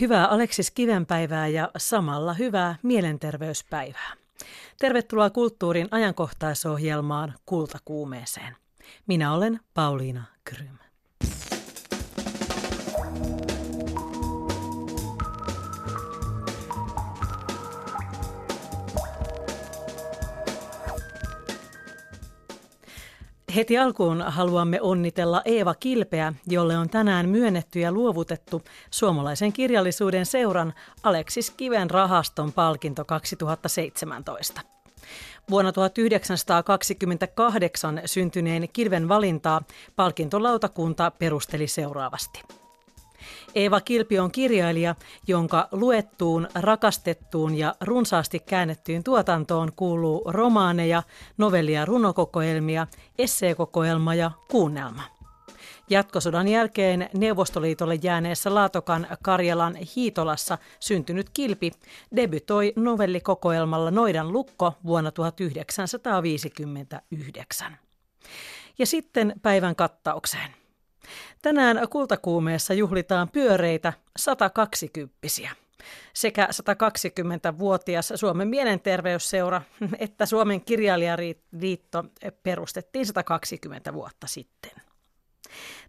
Hyvää Aleksis Kivenpäivää ja samalla hyvää mielenterveyspäivää. Tervetuloa kulttuurin ajankohtaisohjelmaan Kultakuumeeseen. Minä olen Pauliina Krym. Heti alkuun haluamme onnitella Eeva Kilpeä, jolle on tänään myönnetty ja luovutettu suomalaisen kirjallisuuden seuran Aleksis Kiven rahaston palkinto 2017. Vuonna 1928 syntyneen Kilven valintaa palkintolautakunta perusteli seuraavasti – Eeva Kilpi on kirjailija, jonka luettuun, rakastettuun ja runsaasti käännettyyn tuotantoon kuuluu romaaneja, novellia runokokoelmia, esseekokoelma ja kuunnelma. Jatkosodan jälkeen Neuvostoliitolle jääneessä Laatokan Karjalan Hiitolassa syntynyt Kilpi debytoi novellikokoelmalla Noidan lukko vuonna 1959. Ja sitten päivän kattaukseen. Tänään kultakuumeessa juhlitaan pyöreitä 120 sekä 120-vuotias Suomen mielenterveysseura että Suomen kirjailijaliitto perustettiin 120 vuotta sitten.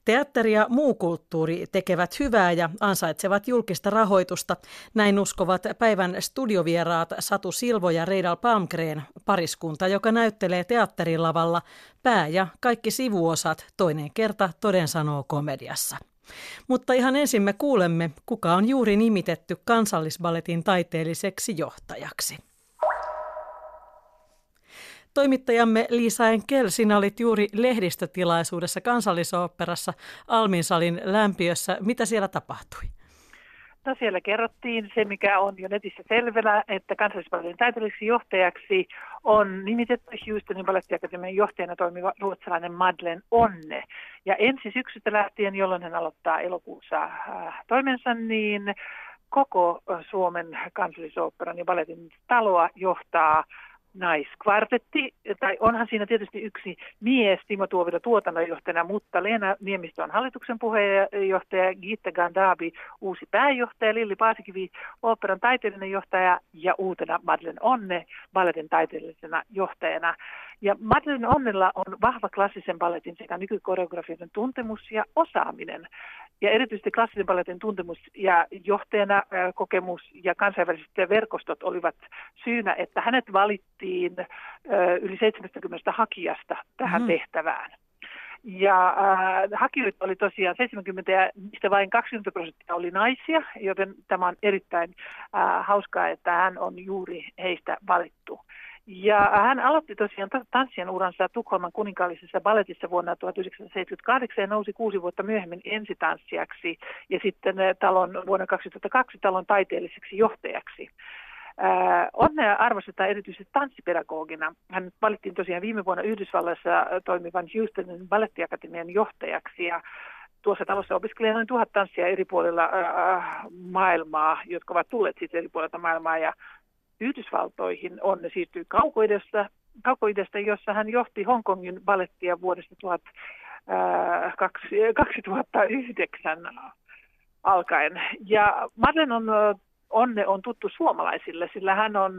Teatteri ja muu kulttuuri tekevät hyvää ja ansaitsevat julkista rahoitusta. Näin uskovat päivän studiovieraat Satu Silvo ja Reidal Palmgren, pariskunta, joka näyttelee teatterilavalla pää- ja kaikki sivuosat toinen kerta toden sanoo komediassa. Mutta ihan ensin me kuulemme, kuka on juuri nimitetty kansallisballetin taiteelliseksi johtajaksi. Toimittajamme Liisa Enkel, sinä olit juuri lehdistötilaisuudessa kansallisoopperassa Alminsalin lämpiössä. Mitä siellä tapahtui? No siellä kerrottiin se, mikä on jo netissä selvänä, että kansallispalvelun täydelliseksi johtajaksi on nimitetty Houstonin balettiakatemian johtajana toimiva ruotsalainen Madeleine Onne. Ja ensi syksystä lähtien, jolloin hän aloittaa elokuussa äh, toimensa, niin koko Suomen kansallisoopperan ja balletin taloa johtaa naiskvartetti, tai onhan siinä tietysti yksi mies Timo Tuovila tuotannonjohtajana, mutta Leena Niemistö on hallituksen puheenjohtaja, Gitta Gandabi uusi pääjohtaja, Lilli Paasikivi operan taiteellinen johtaja ja uutena Madeleine Onne balletin taiteellisena johtajana. Ja Madeleine Onnella on vahva klassisen balletin sekä nykykoreografian tuntemus ja osaaminen ja erityisesti klassisen balletin tuntemus ja johtajana kokemus ja kansainväliset verkostot olivat syynä, että hänet valittiin yli 70 hakijasta tähän mm. tehtävään. Ja äh, hakijoita oli tosiaan 70 ja niistä vain 20 prosenttia oli naisia, joten tämä on erittäin äh, hauskaa, että hän on juuri heistä valittu. Ja hän aloitti tosiaan tanssien uransa Tukholman kuninkaallisessa balletissa vuonna 1978 ja nousi kuusi vuotta myöhemmin ensitanssijaksi ja sitten eh, talon, vuonna 2002 talon taiteelliseksi johtajaksi. Äh, onnea arvostetaan erityisesti tanssipedagogina. Hän valittiin tosiaan viime vuonna Yhdysvalloissa toimivan Houstonin ballettiakatemian johtajaksi ja tuossa talossa opiskelee noin tuhat tanssia eri puolilla äh, maailmaa, jotka ovat tulleet siis eri puolilta maailmaa ja Yhdysvaltoihin on ne siirtyi kaukoidesta, kaukoidesta, jossa hän johti Hongkongin ballettia vuodesta 2009 alkaen. Ja Madlen on Onne on tuttu suomalaisille, sillä hän on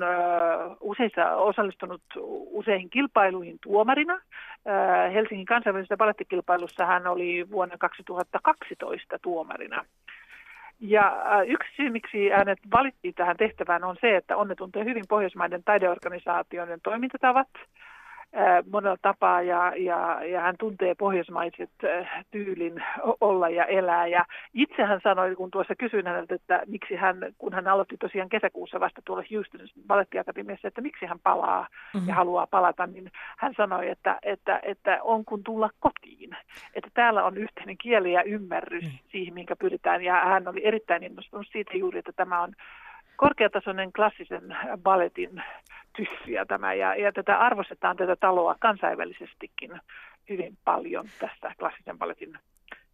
useissa osallistunut useihin kilpailuihin tuomarina. Helsingin kansainvälisessä balettikilpailussa hän oli vuonna 2012 tuomarina. Ja yksi syy, miksi hänet valittiin tähän tehtävään, on se, että Onne tuntee hyvin Pohjoismaiden taideorganisaatioiden toimintatavat – monella tapaa ja, ja, ja hän tuntee pohjoismaiset tyylin olla ja elää. Ja itse hän sanoi, kun tuossa kysyin häneltä, että miksi hän, kun hän aloitti tosiaan kesäkuussa vasta tuolla Houston balettiakatemiassa, että miksi hän palaa mm-hmm. ja haluaa palata, niin hän sanoi, että, että, että on kun tulla kotiin. Että täällä on yhteinen kieli ja ymmärrys mm-hmm. siihen, minkä pyritään. Ja hän oli erittäin innostunut siitä juuri, että tämä on korkeatasoinen klassisen balletin tyssiä tämä ja, ja tätä arvostetaan tätä taloa kansainvälisestikin hyvin paljon tästä klassisen balletin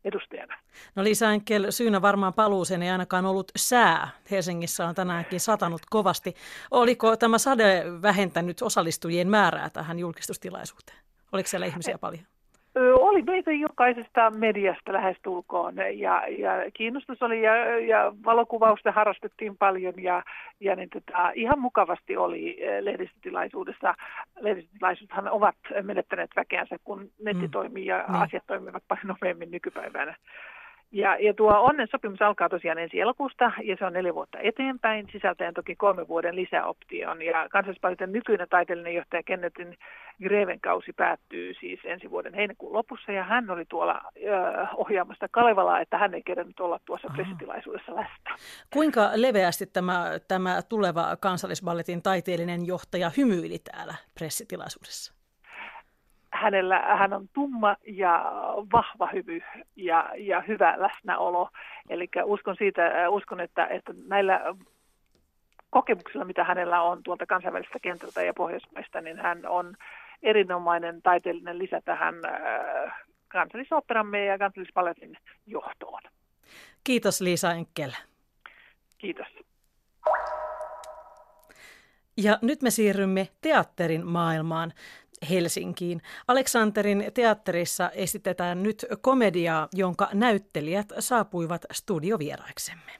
edustajana. No Liisa Enkel, syynä varmaan paluuseen ei ainakaan ollut sää. Helsingissä on tänäänkin satanut kovasti. Oliko tämä sade vähentänyt osallistujien määrää tähän julkistustilaisuuteen? Oliko siellä ihmisiä paljon? Oli meitä jokaisesta mediasta lähestulkoon ja, ja kiinnostus oli ja, ja valokuvausta harrastettiin paljon ja, ja niin tota, ihan mukavasti oli lehdistötilaisuudessa. Lehdistötilaisuudethan ovat menettäneet väkeänsä, kun netti mm. toimii ja mm. asiat toimivat paljon nopeammin nykypäivänä. Ja, ja tuo onnen sopimus alkaa tosiaan ensi elokuusta ja se on neljä vuotta eteenpäin, sisältäen toki kolme vuoden lisäoption. Ja kansallispaluuden nykyinen taiteellinen johtaja Kennethin Greven kausi päättyy siis ensi vuoden heinäkuun lopussa ja hän oli tuolla ö, ohjaamassa Kalevalaa, että hän ei kerännyt olla tuossa pressitilaisuudessa läsnä. Kuinka leveästi tämä, tämä tuleva kansallisballetin taiteellinen johtaja hymyili täällä pressitilaisuudessa? Hänellä, hän on tumma ja vahva hymy ja, ja hyvä läsnäolo. Eli uskon, siitä, uskon että, että näillä kokemuksilla, mitä hänellä on tuolta kansainvälistä kentältä ja Pohjoismaista, niin hän on erinomainen taiteellinen lisä tähän äh, kansallisooperamme ja kansallispaletin johtoon. Kiitos Liisa Enkel. Kiitos. Ja nyt me siirrymme teatterin maailmaan. Helsinkiin. Aleksanterin teatterissa esitetään nyt komediaa, jonka näyttelijät saapuivat studiovieraiksemme.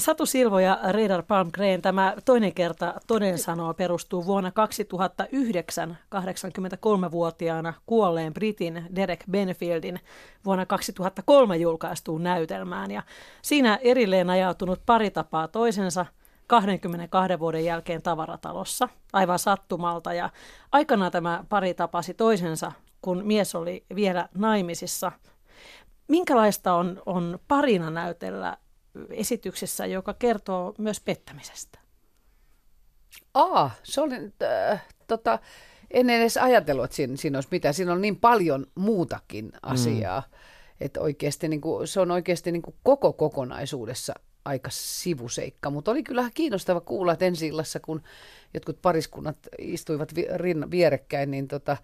Satu Silvo ja Reidar Palmgren, tämä toinen kerta toden sanoo perustuu vuonna 2009 83-vuotiaana kuolleen Britin Derek Benfieldin vuonna 2003 julkaistuun näytelmään. Ja siinä erilleen ajautunut pari tapaa toisensa – 22 vuoden jälkeen tavaratalossa aivan sattumalta. Ja aikanaan tämä pari tapasi toisensa, kun mies oli vielä naimisissa. Minkälaista on, on parina näytellä esityksessä, joka kertoo myös pettämisestä? Aa, se oli, äh, tota, en edes ajatellut, että siinä, siinä olisi mitään. Siinä on niin paljon muutakin asiaa. Mm. Että oikeasti niin kuin, se on oikeasti niin kuin koko kokonaisuudessa aika sivuseikka, mutta oli kyllä kiinnostava kuulla, että ensi illassa, kun jotkut pariskunnat istuivat vi- rinna, vierekkäin, niin tota,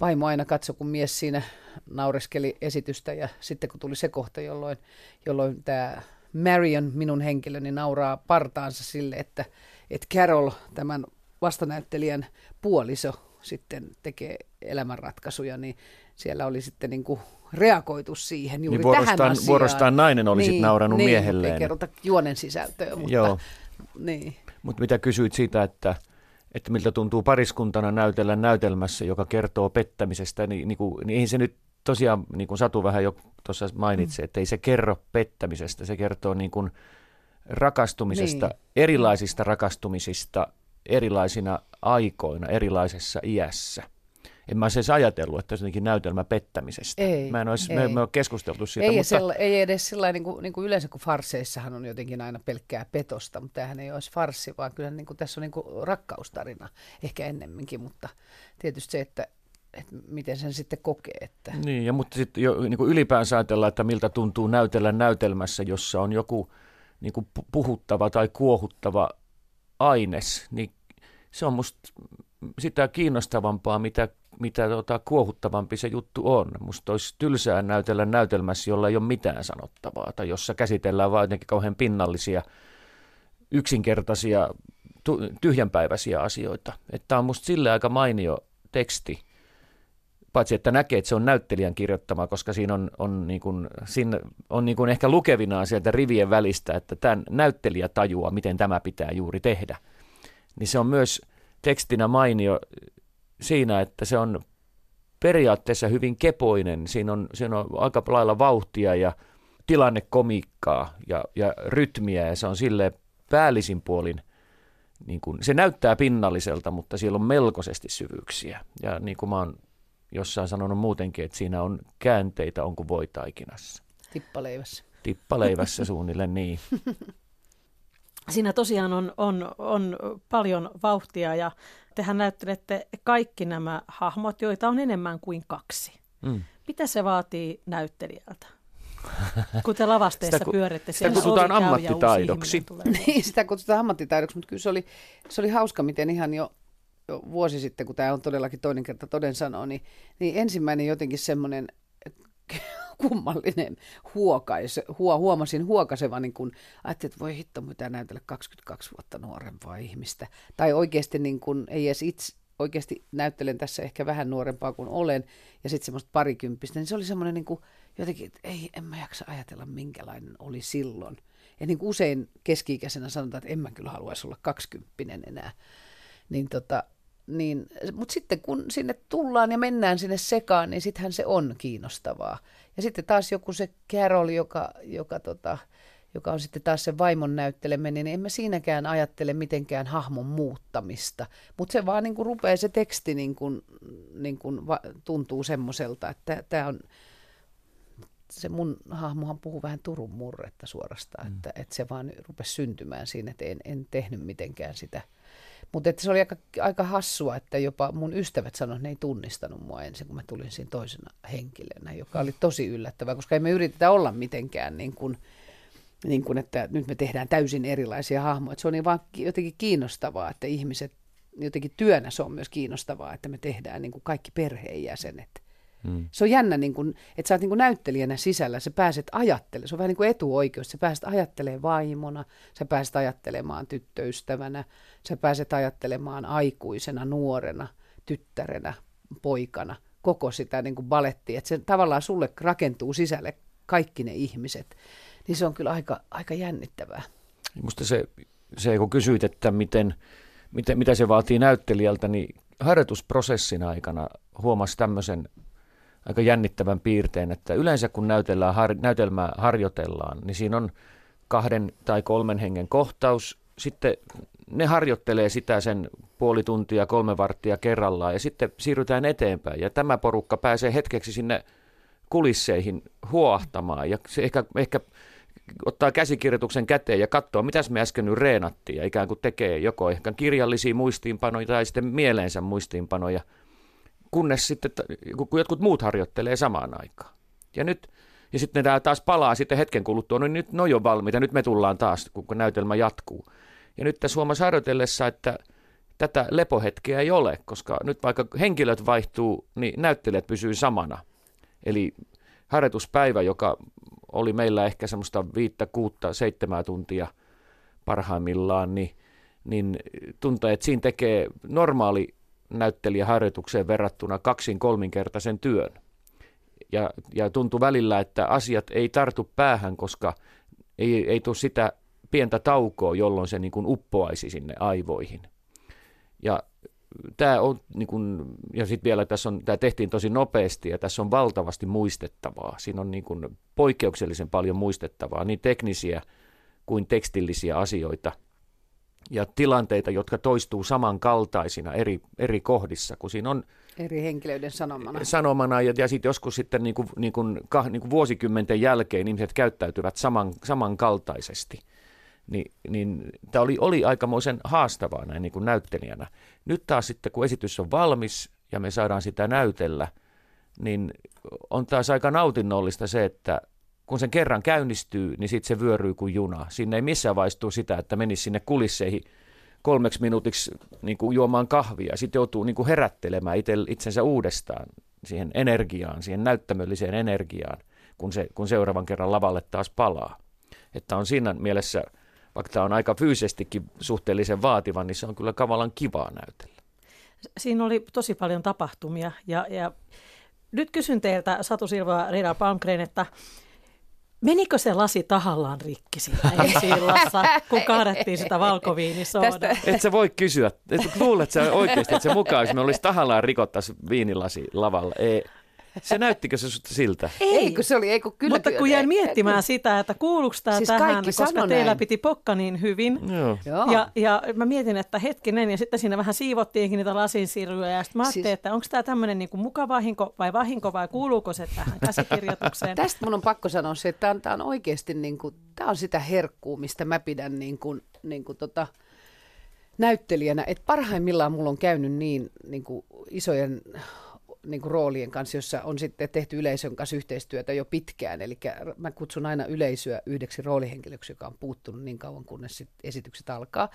vaimo aina katsoi, kun mies siinä naureskeli esitystä ja sitten kun tuli se kohta, jolloin, jolloin tämä Marion, minun henkilöni, nauraa partaansa sille, että, että Carol, tämän vastanäyttelijän puoliso, sitten tekee elämänratkaisuja, niin siellä oli sitten niin kuin reagoitu siihen juuri niin vuorostaan, tähän asiaan. Vuorostaan nainen oli niin, sitten nauranut niin, miehelleen. Ei kerrota juonen sisältöä, mutta Joo. niin. Mut mitä kysyit siitä, että, että miltä tuntuu pariskuntana näytellä näytelmässä, joka kertoo pettämisestä, niin, niin, kuin, niin ei se nyt tosiaan, niin kuin Satu vähän jo tuossa mainitsi, mm. että ei se kerro pettämisestä, se kertoo niin kuin rakastumisesta, niin. erilaisista rakastumisista erilaisina aikoina, erilaisessa iässä en mä siis ajatellut, että se on näytelmä pettämisestä. Ei, mä en olisi, ei. Me, me ole keskusteltu siitä. Ei, mutta... sella, ei edes sillä niin kuin, niin kuin yleensä, kun farseissahan on jotenkin aina pelkkää petosta, mutta tämähän ei olisi farsi, vaan kyllä niin kuin, tässä on niin kuin rakkaustarina ehkä ennemminkin, mutta tietysti se, että että miten sen sitten kokee. Että... Niin, ja mutta sitten jo niin kuin ylipäänsä ajatellaan, että miltä tuntuu näytellä näytelmässä, jossa on joku niin kuin puhuttava tai kuohuttava aines, niin se on musta sitä kiinnostavampaa, mitä mitä tota, kuohuttavampi se juttu on. Musta olisi tylsää näytellä näytelmässä, jolla ei ole mitään sanottavaa, tai jossa käsitellään vain jotenkin kauhean pinnallisia, yksinkertaisia, tyhjänpäiväisiä asioita. Tämä on musta sille aika mainio teksti, paitsi että näkee, että se on näyttelijän kirjoittama, koska siinä on, on, niin kuin, siinä on niin kuin ehkä lukevinaan sieltä rivien välistä, että tämän näyttelijä tajuaa, miten tämä pitää juuri tehdä. Niin se on myös tekstinä mainio siinä, että se on periaatteessa hyvin kepoinen. Siinä on, siinä on aika lailla vauhtia ja tilannekomiikkaa ja, ja rytmiä ja se on sille päällisin puolin, niin kuin, se näyttää pinnalliselta, mutta siellä on melkoisesti syvyyksiä. Ja niin kuin mä oon jossain sanonut muutenkin, että siinä on käänteitä on kuin voitaikinassa. Tippaleivässä. Tippaleivässä suunnilleen niin. Siinä tosiaan on, on, on paljon vauhtia ja tehän näyttelette kaikki nämä hahmot, joita on enemmän kuin kaksi. Mm. Mitä se vaatii näyttelijältä? Kun te lavasteessa sitä, pyöritte, sitä kutsutaan ammattitaidoksi. Niin, sitä kutsutaan ammattitaidoksi, mutta kyllä se oli, se oli hauska, miten ihan jo, jo vuosi sitten, kun tämä on todellakin toinen kerta toden sanoo, niin, niin ensimmäinen jotenkin semmoinen kummallinen huokais, huo, huomasin huokasevan, niin kun ajattelin, että voi hitto, mitä näytellä 22 vuotta nuorempaa ihmistä. Tai oikeasti niin kun, ei edes itse, oikeasti näyttelen tässä ehkä vähän nuorempaa kuin olen, ja sitten semmoista parikymppistä, niin se oli semmoinen niin jotenkin, että ei, en mä jaksa ajatella, minkälainen oli silloin. Ja niin usein keski-ikäisenä sanotaan, että en mä kyllä haluaisi olla kaksikymppinen enää. Niin tota, niin, mutta sitten kun sinne tullaan ja mennään sinne sekaan, niin sittenhän se on kiinnostavaa. Ja sitten taas joku se Carol, joka, joka, tota, joka on sitten taas se vaimon näytteleminen, niin emme siinäkään ajattele mitenkään hahmon muuttamista. Mutta se vaan niin kuin rupeaa se teksti niin kuin, niin kuin va, tuntuu semmoiselta, että tämä on, se mun hahmohan puhuu vähän Turun murretta suorastaan, mm. että, että se vaan rupesi syntymään siinä, että en, en tehnyt mitenkään sitä – mutta se oli aika, aika hassua, että jopa mun ystävät sanoivat, että ne ei tunnistanut mua ensin, kun mä tulin siinä toisena henkilönä, joka oli tosi yllättävää, koska emme yritetä olla mitenkään niin kuin, niin kuin, että nyt me tehdään täysin erilaisia hahmoja. se on niin vaan jotenkin kiinnostavaa, että ihmiset, jotenkin työnä se on myös kiinnostavaa, että me tehdään niin kuin kaikki perheenjäsenet Mm. Se on jännä, niin kun, että sä oot niin kun näyttelijänä sisällä, sä pääset ajattelemaan, se on vähän niin kuin etuoikeus, sä pääset ajattelemaan vaimona, sä pääset ajattelemaan tyttöystävänä, sä pääset ajattelemaan aikuisena, nuorena, tyttärenä, poikana, koko sitä niin kuin balettia, että se tavallaan sulle rakentuu sisälle kaikki ne ihmiset, niin se on kyllä aika, aika jännittävää. Minusta se, se, kun kysyit, että miten, miten, mitä se vaatii näyttelijältä, niin harjoitusprosessin aikana huomasi tämmöisen aika jännittävän piirteen, että yleensä kun näytellään, har, näytelmää harjoitellaan, niin siinä on kahden tai kolmen hengen kohtaus. Sitten ne harjoittelee sitä sen puoli tuntia, kolme varttia kerrallaan ja sitten siirrytään eteenpäin. Ja tämä porukka pääsee hetkeksi sinne kulisseihin huohtamaan ja se ehkä, ehkä ottaa käsikirjoituksen käteen ja katsoo, mitäs me äsken nyt reenattiin ja ikään kuin tekee joko ehkä kirjallisia muistiinpanoja tai sitten mieleensä muistiinpanoja – kunnes sitten kun jotkut muut harjoittelee samaan aikaan. Ja nyt ja sitten tämä taas palaa sitten hetken kuluttua, no nyt ne on jo valmiita, nyt me tullaan taas, kun näytelmä jatkuu. Ja nyt tässä huomasi harjoitellessa, että tätä lepohetkeä ei ole, koska nyt vaikka henkilöt vaihtuu, niin näyttelijät pysyy samana. Eli harjoituspäivä, joka oli meillä ehkä semmoista viittä, kuutta, seitsemää tuntia parhaimmillaan, niin, niin tuntuu, että siinä tekee normaali näyttelijäharjoitukseen verrattuna kaksin kolminkertaisen työn. Ja, ja tuntui välillä, että asiat ei tartu päähän, koska ei, ei tule sitä pientä taukoa, jolloin se niin kuin uppoaisi sinne aivoihin. Ja tämä on, niin kuin, ja sitten vielä tässä on, tämä tehtiin tosi nopeasti ja tässä on valtavasti muistettavaa. Siinä on niin kuin poikkeuksellisen paljon muistettavaa, niin teknisiä kuin tekstillisiä asioita – ja tilanteita, jotka toistuu samankaltaisina eri, eri kohdissa, kun siinä on Eri henkilöiden sanomana. Sanomana ja, ja sitten joskus sitten niin kuin, niin kuin, kah, niin kuin vuosikymmenten jälkeen ihmiset käyttäytyvät saman, samankaltaisesti. Ni, niin tämä oli, oli aikamoisen haastavaa näin niin kuin näyttelijänä. Nyt taas sitten, kun esitys on valmis ja me saadaan sitä näytellä, niin on taas aika nautinnollista se, että kun sen kerran käynnistyy, niin sitten se vyöryy kuin juna. Sinne ei missään vaiheessa sitä, että menisi sinne kulisseihin kolmeksi minuutiksi niin kuin juomaan kahvia. Sitten joutuu niin kuin herättelemään itse, itsensä uudestaan siihen energiaan, siihen näyttämölliseen energiaan, kun, se, kun seuraavan kerran lavalle taas palaa. Että on siinä mielessä, vaikka tämä on aika fyysisestikin suhteellisen vaativa, niin se on kyllä kavallan kivaa näytellä. Siinä oli tosi paljon tapahtumia ja, ja nyt kysyn teiltä Satu Silva ja Palmgren, että Menikö se lasi tahallaan rikki siinä kun kaadettiin sitä valkoviinisoodaa? Tästä... Et sä voi kysyä. Et luulet sä oikeasti, että se mukaan, jos me olisi tahallaan rikottaisi viinilasi lavalla. Ei. Se näyttikö se susta siltä? Ei, kun se oli, ei kun kyllä. Mutta kun jäin miettimään ei, sitä, että kuuluuko tämä siis tähän, koska teillä näin. piti pokka niin hyvin. Joo. Ja, ja mä mietin, että hetkinen, ja sitten siinä vähän siivottiinkin niitä lasinsiruja, ja sitten mä ajattelin, siis... että onko tämä tämmöinen niin mukava vahinko vai vahinko, vai kuuluuko se tähän käsikirjoitukseen? Tästä mun on pakko sanoa se, että tämä on, oikeasti, niin kuin, tämä on sitä herkkuu, mistä mä pidän niin kuin, niin kuin tota, näyttelijänä, että parhaimmillaan mulla on käynyt niin, niin kuin isojen niin kuin roolien kanssa, jossa on sitten tehty yleisön kanssa yhteistyötä jo pitkään. Eli mä kutsun aina yleisöä yhdeksi roolihenkilöksi, joka on puuttunut niin kauan, kunnes sit esitykset alkaa.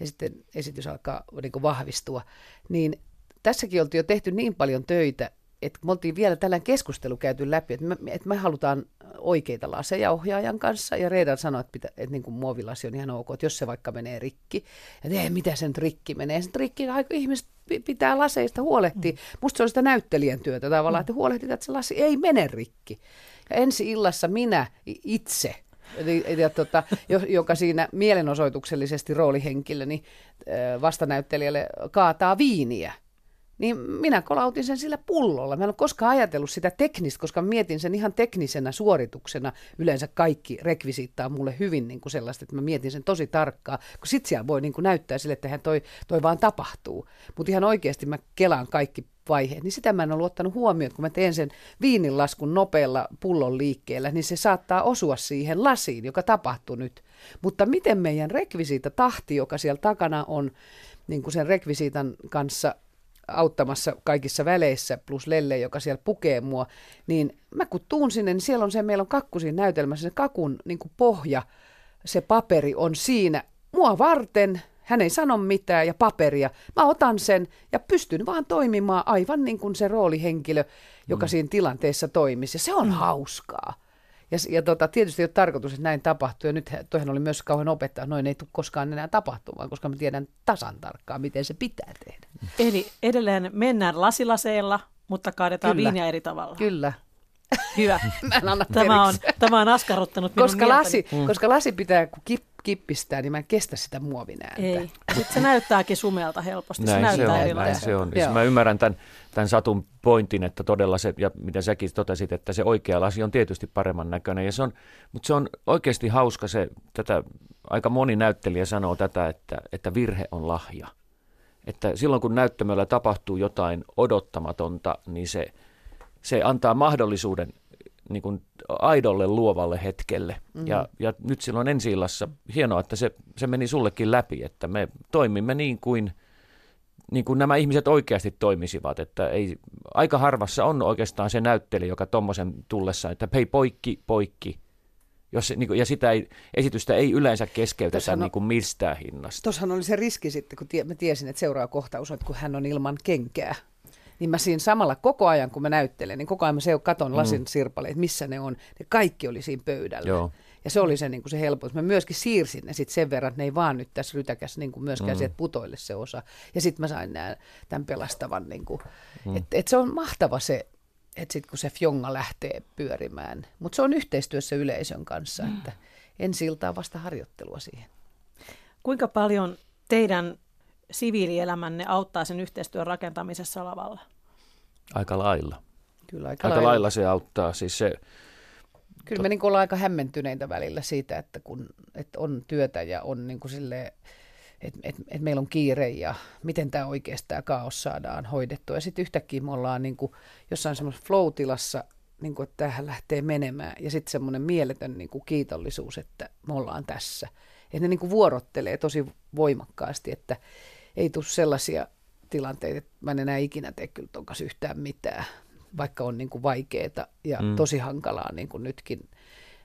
Ja sitten esitys alkaa niin kuin vahvistua. Niin tässäkin oltiin jo tehty niin paljon töitä, että me oltiin vielä tällainen keskustelu käyty läpi, että me, että me halutaan oikeita laseja ohjaajan kanssa, ja Reedan sanoi, että, pitä, että niin kuin muovilasi on ihan ok, että jos se vaikka menee rikki, että ei, mitä sen rikki menee, sen rikki, ihmiset pitää laseista huolehtia. Mm. Musta se on sitä näyttelijän työtä tavallaan, mm. että huolehtii, että se lasi ei mene rikki. Ja ensi illassa minä itse ja, tota, joka siinä mielenosoituksellisesti roolihenkilöni vastanäyttelijälle kaataa viiniä niin minä kolautin sen sillä pullolla. Mä en ole koskaan ajatellut sitä teknistä, koska mietin sen ihan teknisenä suorituksena. Yleensä kaikki rekvisiittaa mulle hyvin niin kuin sellaista, että mä mietin sen tosi tarkkaan, kun sit siellä voi niin kuin näyttää sille, että toi, toi vaan tapahtuu. Mutta ihan oikeasti mä kelaan kaikki vaiheet, niin sitä mä en ole ottanut huomioon, kun mä teen sen viininlaskun nopealla pullon liikkeellä, niin se saattaa osua siihen lasiin, joka tapahtuu nyt. Mutta miten meidän rekvisiita tahti, joka siellä takana on, niin kuin sen rekvisiitan kanssa auttamassa kaikissa väleissä, plus Lelle, joka siellä pukee mua, niin mä kun tuun sinne, niin siellä on se, meillä on kakku siinä näytelmässä, se kakun niin kuin pohja, se paperi on siinä mua varten, hän ei sano mitään ja paperia. Mä otan sen ja pystyn vaan toimimaan aivan niin kuin se roolihenkilö, joka mm. siinä tilanteessa toimisi. Ja se on mm. hauskaa. Ja, ja tota, tietysti ei ole tarkoitus, että näin tapahtuu. Ja nyt toihan oli myös kauhean opettaa, noin ei tule koskaan enää tapahtumaan, koska mä tiedän tasan tarkkaan, miten se pitää tehdä. Eli edelleen mennään lasilaseilla, mutta kaadetaan Kyllä. viiniä eri tavalla. Kyllä. Hyvä. Mä en anna tämä, on, tämä on askarruttanut minun koska lasi, mm. koska lasi pitää, kun kip, kippistää, niin mä en kestä sitä muovinääntä. Ei. Sitten se näyttääkin sumelta helposti. Näin se, näyttää se on, näin se on. Siis mä ymmärrän tämän, tämän Satun pointin, että todella se, ja mitä säkin totesit, että se oikea lasi on tietysti paremman näköinen. Ja se on, mutta se on oikeasti hauska se, tätä, aika moni näyttelijä sanoo tätä, että, että virhe on lahja. Että silloin kun näyttämöllä tapahtuu jotain odottamatonta, niin se, se antaa mahdollisuuden niin kuin aidolle luovalle hetkelle. Mm-hmm. Ja, ja nyt silloin ensi illassa, hienoa, että se, se meni sullekin läpi, että me toimimme niin kuin, niin kuin nämä ihmiset oikeasti toimisivat. Että ei, aika harvassa on oikeastaan se näyttely, joka tuommoisen tullessa, että hei poikki, poikki. Jos, niin kuin, ja sitä ei, esitystä ei yleensä keskeytetä niin kuin mistään hinnasta. Tuossahan oli se riski sitten, kun tie, mä tiesin, että seuraava kohtaus on, että kun hän on ilman kenkää niin mä siinä samalla koko ajan, kun mä näyttelen, niin koko ajan mä se katon mm. lasin mm. sirpaleet, missä ne on. Ne kaikki oli siinä pöydällä. Joo. Ja se oli se, niin kuin se helpous. Mä myöskin siirsin ne sitten sen verran, että ne ei vaan nyt tässä rytäkässä niin kuin myöskään mm. sieltä putoille se osa. Ja sitten mä sain nää, tämän pelastavan. Niin kuin, mm. että et se on mahtava se, että sitten kun se fjonga lähtee pyörimään. Mutta se on yhteistyössä yleisön kanssa, mm. että en siltaa vasta harjoittelua siihen. Kuinka paljon teidän siviilielämänne auttaa sen yhteistyön rakentamisessa lavalla? Aika lailla. Kyllä aika, aika lailla. lailla se auttaa. Siis se, Kyllä to... me niin ollaan aika hämmentyneitä välillä siitä, että kun että on työtä ja on niin kuin silleen, että et, et meillä on kiire ja miten tämä oikeasti tämä kaos saadaan hoidettua. Ja sitten yhtäkkiä me ollaan niin kuin jossain semmoisessa flow-tilassa, niin kuin, että tähän lähtee menemään. Ja sitten semmoinen mieletön niin kuin kiitollisuus, että me ollaan tässä. Ja ne niin kuin vuorottelee tosi voimakkaasti, että ei tule sellaisia tilanteita, että mä en enää ikinä tee kyllä ton kanssa yhtään mitään, vaikka on niin kuin vaikeaa ja mm. tosi hankalaa niin kuin nytkin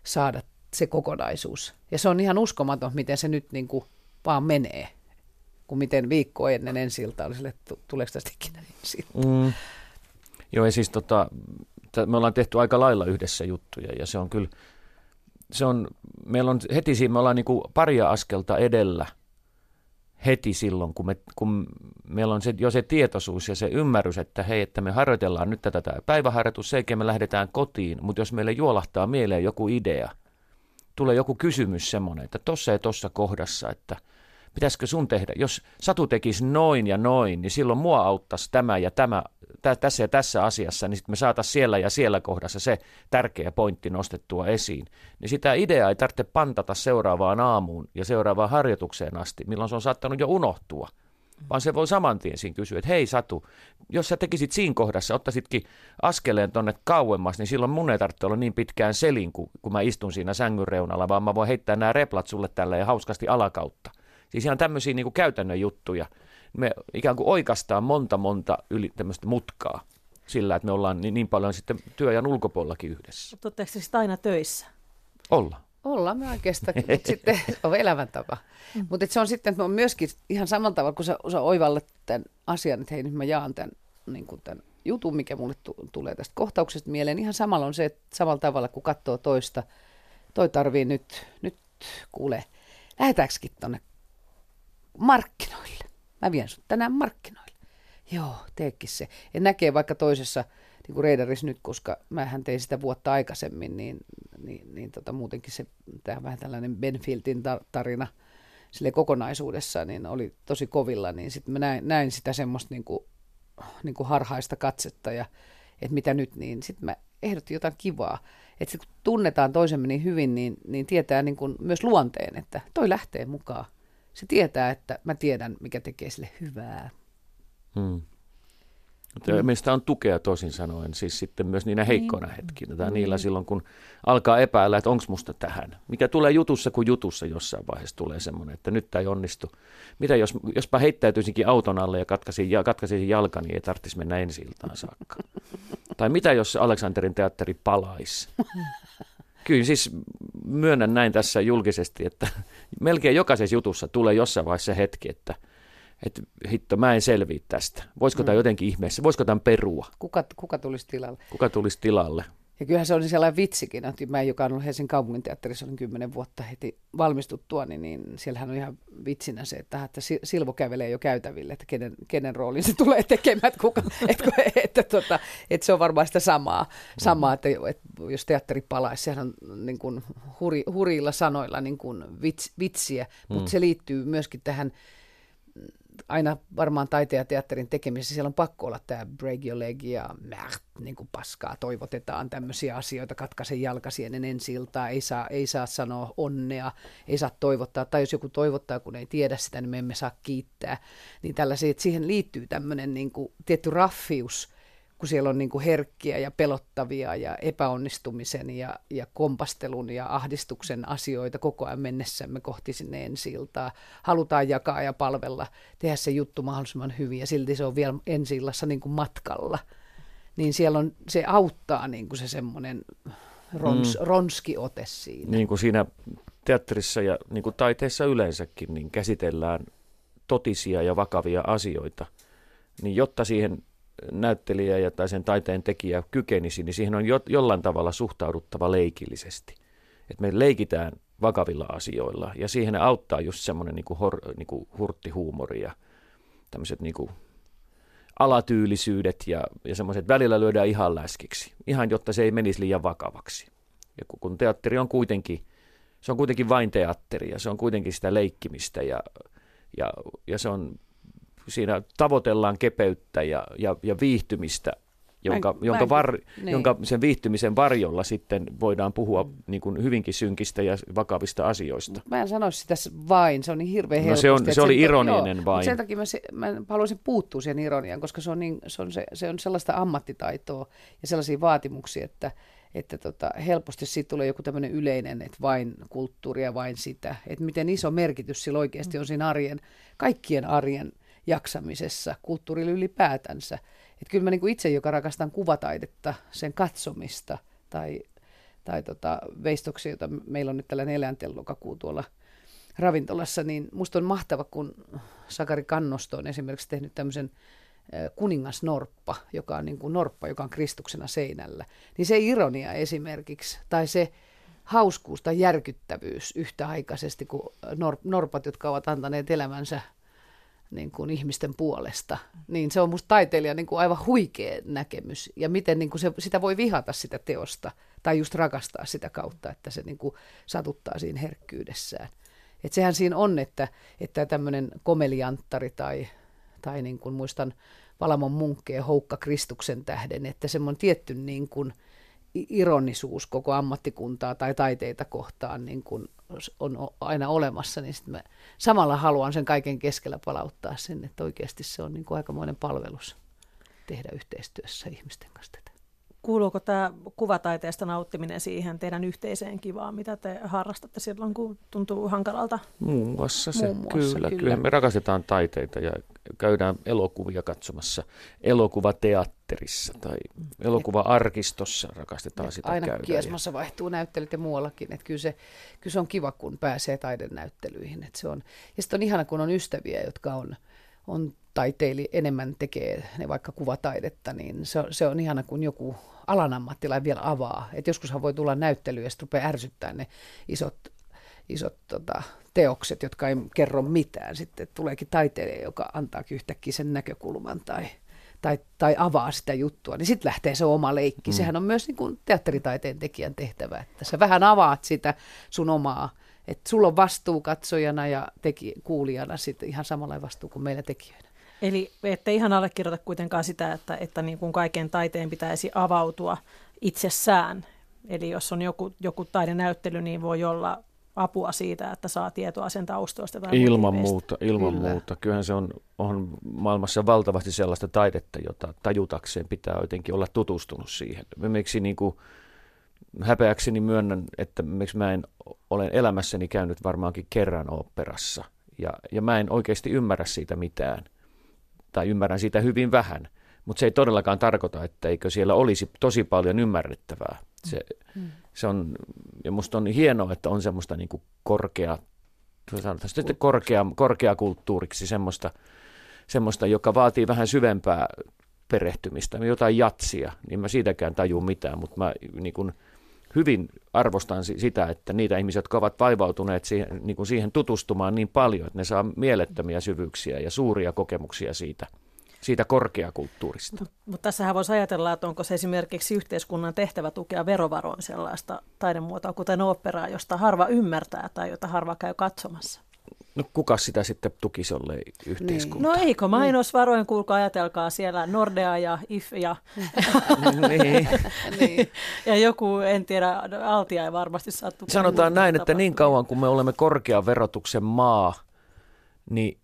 saada se kokonaisuus. Ja se on ihan uskomaton, miten se nyt niin kuin vaan menee, kun miten viikko ennen ensi oli sille, että tuleeko tästä ikinä ensi mm. Joo, ja siis tota, me ollaan tehty aika lailla yhdessä juttuja, ja se on kyllä, se on, meillä on heti siinä, me ollaan niin kuin paria askelta edellä – heti silloin, kun, me, kun meillä on se, jo se tietoisuus ja se ymmärrys, että hei, että me harjoitellaan nyt tätä päiväharjoitus, se me lähdetään kotiin, mutta jos meille juolahtaa mieleen joku idea, tulee joku kysymys semmoinen, että tossa ja tossa kohdassa, että pitäisikö sun tehdä, jos Satu tekisi noin ja noin, niin silloin mua auttaisi tämä ja tämä tä, tässä ja tässä asiassa, niin sitten me saataisiin siellä ja siellä kohdassa se tärkeä pointti nostettua esiin. Niin sitä ideaa ei tarvitse pantata seuraavaan aamuun ja seuraavaan harjoitukseen asti, milloin se on saattanut jo unohtua. Vaan se voi saman tien siinä kysyä, että hei Satu, jos sä tekisit siinä kohdassa, ottaisitkin askeleen tonne kauemmas, niin silloin mun ei tarvitse olla niin pitkään selin, kun, kun mä istun siinä sängyn reunalla, vaan mä voin heittää nämä replat sulle tällä ja hauskasti alakautta. Siis ihan tämmöisiä niin käytännön juttuja me ikään kuin oikeastaan monta monta yli tämmöistä mutkaa sillä, että me ollaan niin, niin paljon sitten työajan ulkopuolellakin yhdessä. Mutta oletteko sitten aina töissä? Olla. Ollaan me oikeastaan, mutta sitten on elämäntapa. Mm. Mutta se on sitten, että on myöskin ihan samalla tavalla, kun sä, sä oivallat tämän asian, että hei nyt mä jaan tämän, niin kuin tämän jutun, mikä mulle t- tulee tästä kohtauksesta mieleen. Ihan samalla on se, että samalla tavalla kun katsoo toista, toi tarvii nyt, nyt kuule, lähetäänkö tuonne markkinoille? Mä vien sut tänään markkinoille. Joo, teekin se. En näkee vaikka toisessa niin kuin Reidaris nyt, koska mähän tein sitä vuotta aikaisemmin, niin, niin, niin tota, muutenkin se tämä vähän tällainen Benfieldin tarina sille kokonaisuudessaan niin oli tosi kovilla, niin sitten mä näin, näin sitä semmoista niin kuin, niin kuin harhaista katsetta ja että mitä nyt, niin sitten mä ehdotin jotain kivaa. Että kun tunnetaan toisemme niin hyvin, niin, niin tietää niin kuin myös luonteen, että toi lähtee mukaan. Se tietää, että mä tiedän, mikä tekee sille hyvää. Hmm. Mm. Meistä on tukea toisin sanoen, siis sitten myös niinä heikkoina niin. hetkinä, tai mm. niillä silloin, kun alkaa epäillä, että onko musta tähän. Mikä tulee jutussa kuin jutussa jossain vaiheessa tulee semmoinen, että nyt tämä ei onnistu. Mitä jos, jospa heittäytyisinkin auton alle ja katkaisin, ja katkaisin jalkani, niin ei tarvitsisi mennä ensi iltaan saakka. tai mitä jos Aleksanterin teatteri palaisi? Kyllä siis myönnän näin tässä julkisesti, että melkein jokaisessa jutussa tulee jossain vaiheessa hetki, että – että hitto, mä en selviä tästä. Voisiko mm. tämä jotenkin ihmeessä, voisiko tämän perua? Kuka, kuka tulisi tilalle? Kuka tulisi tilalle? Ja kyllähän se oli sellainen vitsikin, että mä, joka on ollut Helsingin kaupunginteatterissa, olin kymmenen vuotta heti valmistuttua, niin, niin siellähän on ihan vitsinä se, että, että Silvo kävelee jo käytäville, että kenen, kenen roolin se tulee tekemään, että, kuka, että, että, että, tota, että se on varmaan sitä samaa, samaa että, että jos teatteri palaisi, sehän on niin kuin huri, hurilla sanoilla niin kuin vits, vitsiä, mutta mm. se liittyy myöskin tähän aina varmaan taiteen ja teatterin tekemisessä siellä on pakko olla tämä break your leg ja mäh, niin kuin paskaa toivotetaan tämmöisiä asioita, katkaise jalkasi ennen ensi iltaa, ei saa, ei saa sanoa onnea, ei saa toivottaa, tai jos joku toivottaa, kun ei tiedä sitä, niin me emme saa kiittää. Niin tällaisia, että siihen liittyy tämmöinen niin kuin, tietty raffius, kun siellä on niin kuin herkkiä ja pelottavia ja epäonnistumisen ja, ja kompastelun ja ahdistuksen asioita koko ajan mennessämme kohti sinne ensi iltaa. Halutaan jakaa ja palvella, tehdä se juttu mahdollisimman hyvin ja silti se on vielä ensi niin kuin matkalla. Niin siellä on, se auttaa niin kuin se semmoinen rons, mm. ronski ote siinä. Niin kuin siinä teatterissa ja niin kuin taiteessa yleensäkin, niin käsitellään totisia ja vakavia asioita. Niin jotta siihen näyttelijä ja tai sen taiteen tekijä kykenisi, niin siihen on jo, jollain tavalla suhtauduttava leikillisesti. Että me leikitään vakavilla asioilla ja siihen auttaa just semmoinen niin kuin hor, niin kuin hurttihuumori ja tämmöiset niin kuin alatyylisyydet ja, ja semmoiset välillä lyödään ihan läskiksi, ihan jotta se ei menisi liian vakavaksi. Ja kun teatteri on kuitenkin, se on kuitenkin vain teatteri ja se on kuitenkin sitä leikkimistä ja, ja, ja se on siinä tavoitellaan kepeyttä ja, ja, ja viihtymistä, jonka, mä, jonka, mä, var, niin. jonka sen viihtymisen varjolla sitten voidaan puhua mm. niin kuin hyvinkin synkistä ja vakavista asioista. Mä en sanoisi sitä vain, se on niin hirveän helposti. No se, on, se oli ironinen joo, vain. Sen takia mä, mä haluaisin puuttua siihen ironiaan, koska se on, niin, se, on se, se on sellaista ammattitaitoa ja sellaisia vaatimuksia, että että tota, helposti siitä tulee joku tämmöinen yleinen, että vain kulttuuria, vain sitä. Että miten iso merkitys sillä oikeasti on siinä arjen, kaikkien arjen jaksamisessa, kulttuurilla ylipäätänsä. Että kyllä mä niin kuin itse, joka rakastan kuvataidetta, sen katsomista tai, tai tota, veistoksia, jota meillä on nyt tällainen eläinten lokakuu tuolla ravintolassa, niin musta on mahtava, kun Sakari Kannosto on esimerkiksi tehnyt tämmöisen kuningasnorppa, joka on niin kuin norppa, joka on Kristuksena seinällä. Niin se ironia esimerkiksi, tai se hauskuus tai järkyttävyys yhtäaikaisesti kuin norpat, jotka ovat antaneet elämänsä niin kuin ihmisten puolesta, niin se on musta taiteilija niin kuin aivan huikea näkemys. Ja miten niin kuin se, sitä voi vihata sitä teosta tai just rakastaa sitä kautta, että se niin kuin satuttaa siinä herkkyydessään. Et sehän siinä on, että, että tämmöinen komelianttari tai, tai niin kuin muistan Valamon munkkeen Houkka Kristuksen tähden, että semmoinen tietty niin kuin ironisuus koko ammattikuntaa tai taiteita kohtaan niin kuin on aina olemassa, niin sitten mä samalla haluan sen kaiken keskellä palauttaa sen, että oikeasti se on niin kuin aikamoinen palvelus tehdä yhteistyössä ihmisten kanssa tätä. Kuuluuko tämä kuvataiteesta nauttiminen siihen teidän yhteiseen kivaan, mitä te harrastatte silloin, kun tuntuu hankalalta? Muun muassa se, Muun muassa, kyllä, kyllä. Kyllähän me rakastetaan taiteita ja käydään elokuvia katsomassa elokuvateatterissa tai elokuva-arkistossa rakastetaan sitä Aina käydä. Kiesmassa vaihtuu näyttelyt ja muuallakin, että kyllä se, kyllä se on kiva, kun pääsee taidenäyttelyihin. Että se on, ja sitten on ihana, kun on ystäviä, jotka on, on taiteili enemmän tekee ne vaikka kuvataidetta, niin se, se on ihana, kun joku alan ammattilainen vielä avaa. Et joskushan voi tulla näyttely ja sitten rupeaa ärsyttää ne isot, isot tota, teokset, jotka ei kerro mitään. Sitten tuleekin taiteilija, joka antaa yhtäkkiä sen näkökulman tai, tai, tai avaa sitä juttua, niin sitten lähtee se oma leikki. Mm. Sehän on myös niin kuin teatteritaiteen tekijän tehtävä, että sä vähän avaat sitä sun omaa, että sulla on vastuu katsojana ja teki, kuulijana sitten ihan samalla vastuu kuin meillä tekijöinä. Eli ette ihan allekirjoita kuitenkaan sitä, että, että niin kuin kaiken taiteen pitäisi avautua itsessään. Eli jos on joku, joku taidenäyttely, niin voi olla apua siitä, että saa tietoa sen taustoista. Tai ilman muuta, ilman Kyllä. muuta. Kyllähän se on, on maailmassa valtavasti sellaista taidetta, jota tajutakseen pitää jotenkin olla tutustunut siihen. Miksi niin kuin, häpeäkseni myönnän, että miksi mä en olen elämässäni käynyt varmaankin kerran oopperassa. Ja, ja mä en oikeasti ymmärrä siitä mitään. Tai ymmärrän siitä hyvin vähän. Mutta se ei todellakaan tarkoita, että eikö siellä olisi tosi paljon ymmärrettävää. Se, mm se on, ja musta on hienoa, että on semmoista niin kuin korkea, sanotaan sitten korkea, korkeakulttuuriksi semmoista, semmoista, joka vaatii vähän syvempää perehtymistä, jotain jatsia, niin mä siitäkään tajuu mitään, mutta mä niin kuin hyvin arvostan sitä, että niitä ihmisiä, jotka ovat vaivautuneet siihen, niin kuin siihen tutustumaan niin paljon, että ne saa mielettömiä syvyyksiä ja suuria kokemuksia siitä – siitä korkeakulttuurista. Mutta tässähän voisi ajatella, että onko se esimerkiksi yhteiskunnan tehtävä tukea verovaroin sellaista taidemuotoa, kuten operaa, josta harva ymmärtää tai jota harva käy katsomassa. No kuka sitä sitten tukisi jollei yhteiskunta? Niin. No eikö mainosvaroin, kuulkaa ajatelkaa siellä Nordea ja IF ja, niin. niin. ja joku, en tiedä, Altia ei varmasti saa tukea. Sanotaan näin, että niin kauan kun me olemme korkean verotuksen maa, niin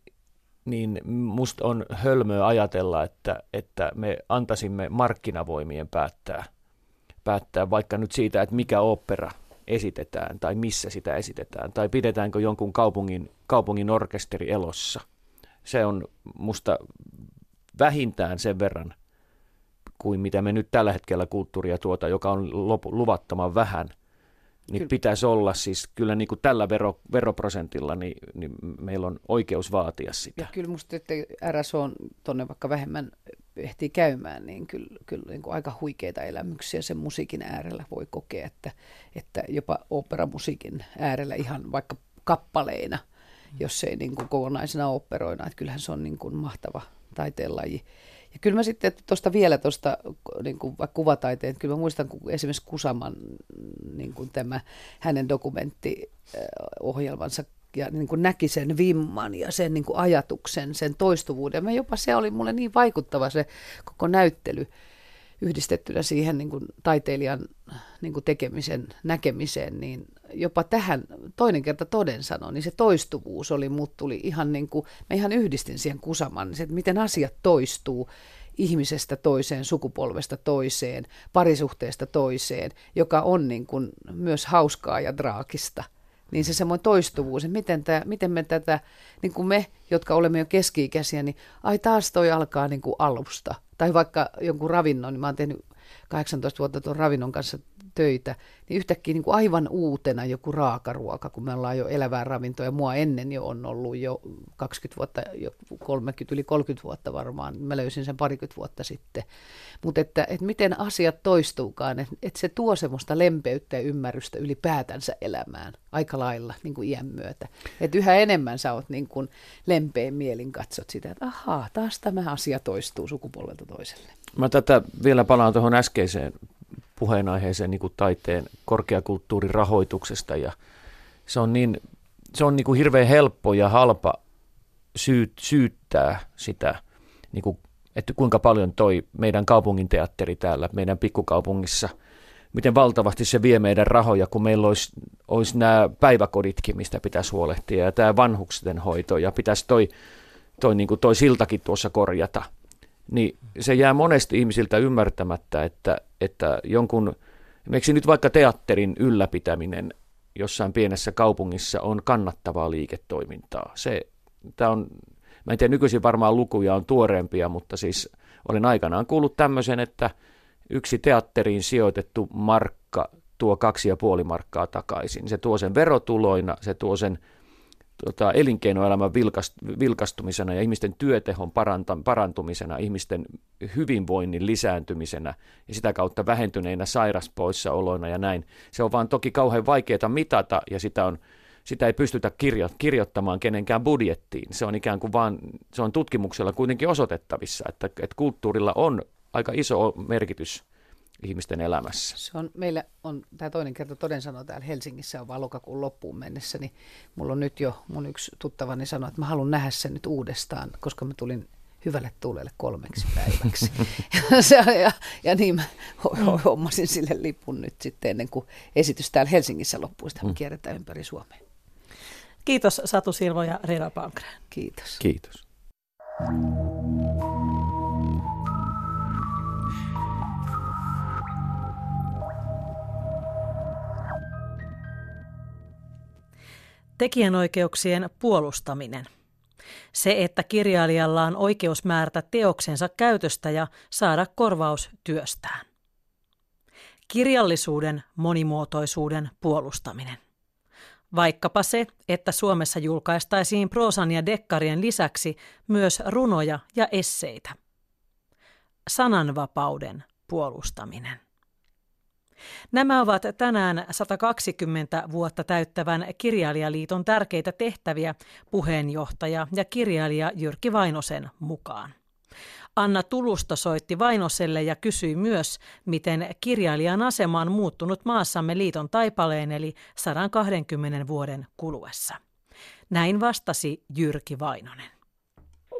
niin musta on hölmöä ajatella, että, että me antaisimme markkinavoimien päättää, päättää vaikka nyt siitä, että mikä opera esitetään tai missä sitä esitetään tai pidetäänkö jonkun kaupungin, kaupungin orkesteri elossa. Se on musta vähintään sen verran kuin mitä me nyt tällä hetkellä kulttuuria tuota, joka on luvattoman vähän – niin kyllä. pitäisi olla siis kyllä niin kuin tällä vero, veroprosentilla, niin, niin meillä on oikeus vaatia sitä. Ja kyllä musta, että RSO on tuonne vaikka vähemmän ehtii käymään, niin kyllä, kyllä niin kuin aika huikeita elämyksiä sen musiikin äärellä voi kokea, että, että jopa operamusiikin äärellä ihan vaikka kappaleina, mm. jos ei niin kuin kokonaisena operoina, että kyllähän se on niin kuin mahtava taiteenlaji. Ja kyllä mä sitten tuosta vielä tuosta niin kuin vaikka kuvataiteen, kyllä mä muistan kun esimerkiksi Kusaman niin kuin tämä hänen dokumenttiohjelmansa ja niin kuin näki sen vimman ja sen niin kuin ajatuksen, sen toistuvuuden. Mä jopa se oli mulle niin vaikuttava se koko näyttely yhdistettynä siihen niin kuin taiteilijan niin kuin tekemisen näkemiseen, niin jopa tähän toinen kerta toden sano, niin se toistuvuus oli, mut tuli ihan niin kuin, mä ihan yhdistin siihen kusaman, niin se, että miten asiat toistuu ihmisestä toiseen, sukupolvesta toiseen, parisuhteesta toiseen, joka on niin kuin myös hauskaa ja draakista. Niin se semmoinen toistuvuus, että miten, tämä, miten me tätä, niin kuin me, jotka olemme jo keski-ikäisiä, niin ai taas toi alkaa niin kuin alusta. Tai vaikka jonkun ravinnon, niin mä oon tehnyt 18 vuotta tuon ravinnon kanssa töitä, niin yhtäkkiä niin kuin aivan uutena joku raakaruoka, kun me ollaan jo elävää ravintoa, ja mua ennen jo on ollut jo 20 vuotta, jo 30, yli 30 vuotta varmaan, mä löysin sen parikymmentä vuotta sitten. Mutta että, että miten asiat toistuukaan, että, että se tuo semmoista lempeyttä ja ymmärrystä ylipäätänsä elämään aika lailla niin kuin iän myötä. Että yhä enemmän sä oot niin kuin lempeän mielin katsot sitä, että ahaa, taas tämä asia toistuu sukupolvelta toiselle. Mä tätä vielä palaan tuohon äskeiseen puheenaiheeseen niin kuin taiteen korkeakulttuurin rahoituksesta. Ja se on niin, se on niin kuin hirveän helppo ja halpa syyt, syyttää sitä, niin kuin, että kuinka paljon toi meidän kaupungin teatteri täällä, meidän pikkukaupungissa, miten valtavasti se vie meidän rahoja, kun meillä olisi, olisi nämä päiväkoditkin, mistä pitäisi huolehtia, ja tämä vanhuksen hoito, ja pitäisi toi, toi, niin kuin toi siltakin tuossa korjata – niin se jää monesti ihmisiltä ymmärtämättä, että, että jonkun, esimerkiksi nyt vaikka teatterin ylläpitäminen jossain pienessä kaupungissa on kannattavaa liiketoimintaa. Se, tämä on, mä en tiedä, nykyisin varmaan lukuja on tuoreempia, mutta siis olen aikanaan kuullut tämmöisen, että yksi teatteriin sijoitettu markka tuo kaksi ja puoli markkaa takaisin. Se tuo sen verotuloina, se tuo sen tota, elinkeinoelämän vilkast, vilkastumisena ja ihmisten työtehon paranta, parantumisena, ihmisten hyvinvoinnin lisääntymisenä ja sitä kautta vähentyneinä sairaspoissaoloina ja näin. Se on vaan toki kauhean vaikeaa mitata ja sitä, on, sitä ei pystytä kirjo, kirjoittamaan kenenkään budjettiin. Se on ikään kuin vaan, se on tutkimuksella kuitenkin osoitettavissa, että, että kulttuurilla on aika iso merkitys ihmisten elämässä. Se on, meillä on tämä toinen kerta toden sanoa täällä Helsingissä on vaan lokakuun loppuun mennessä, niin mulla on nyt jo mun yksi tuttavani sanoi, että mä haluan nähdä sen nyt uudestaan, koska mä tulin hyvälle tuulelle kolmeksi päiväksi. ja, se, ja, ja niin mä hommasin sille lipun nyt sitten ennen kuin esitys täällä Helsingissä loppuu, sitä me mm. kierretään ympäri Suomea. Kiitos Satu Silvo ja Rina Palmgren. Kiitos. Kiitos. Tekijänoikeuksien puolustaminen. Se, että kirjailijalla on oikeus määrätä teoksensa käytöstä ja saada korvaus työstään. Kirjallisuuden monimuotoisuuden puolustaminen. Vaikkapa se, että Suomessa julkaistaisiin proosan ja dekkarien lisäksi myös runoja ja esseitä. Sananvapauden puolustaminen. Nämä ovat tänään 120 vuotta täyttävän Kirjailijaliiton tärkeitä tehtäviä puheenjohtaja ja kirjailija Jyrki Vainosen mukaan. Anna Tulusto soitti Vainoselle ja kysyi myös, miten kirjailijan asema on muuttunut maassamme liiton taipaleen eli 120 vuoden kuluessa. Näin vastasi Jyrki Vainonen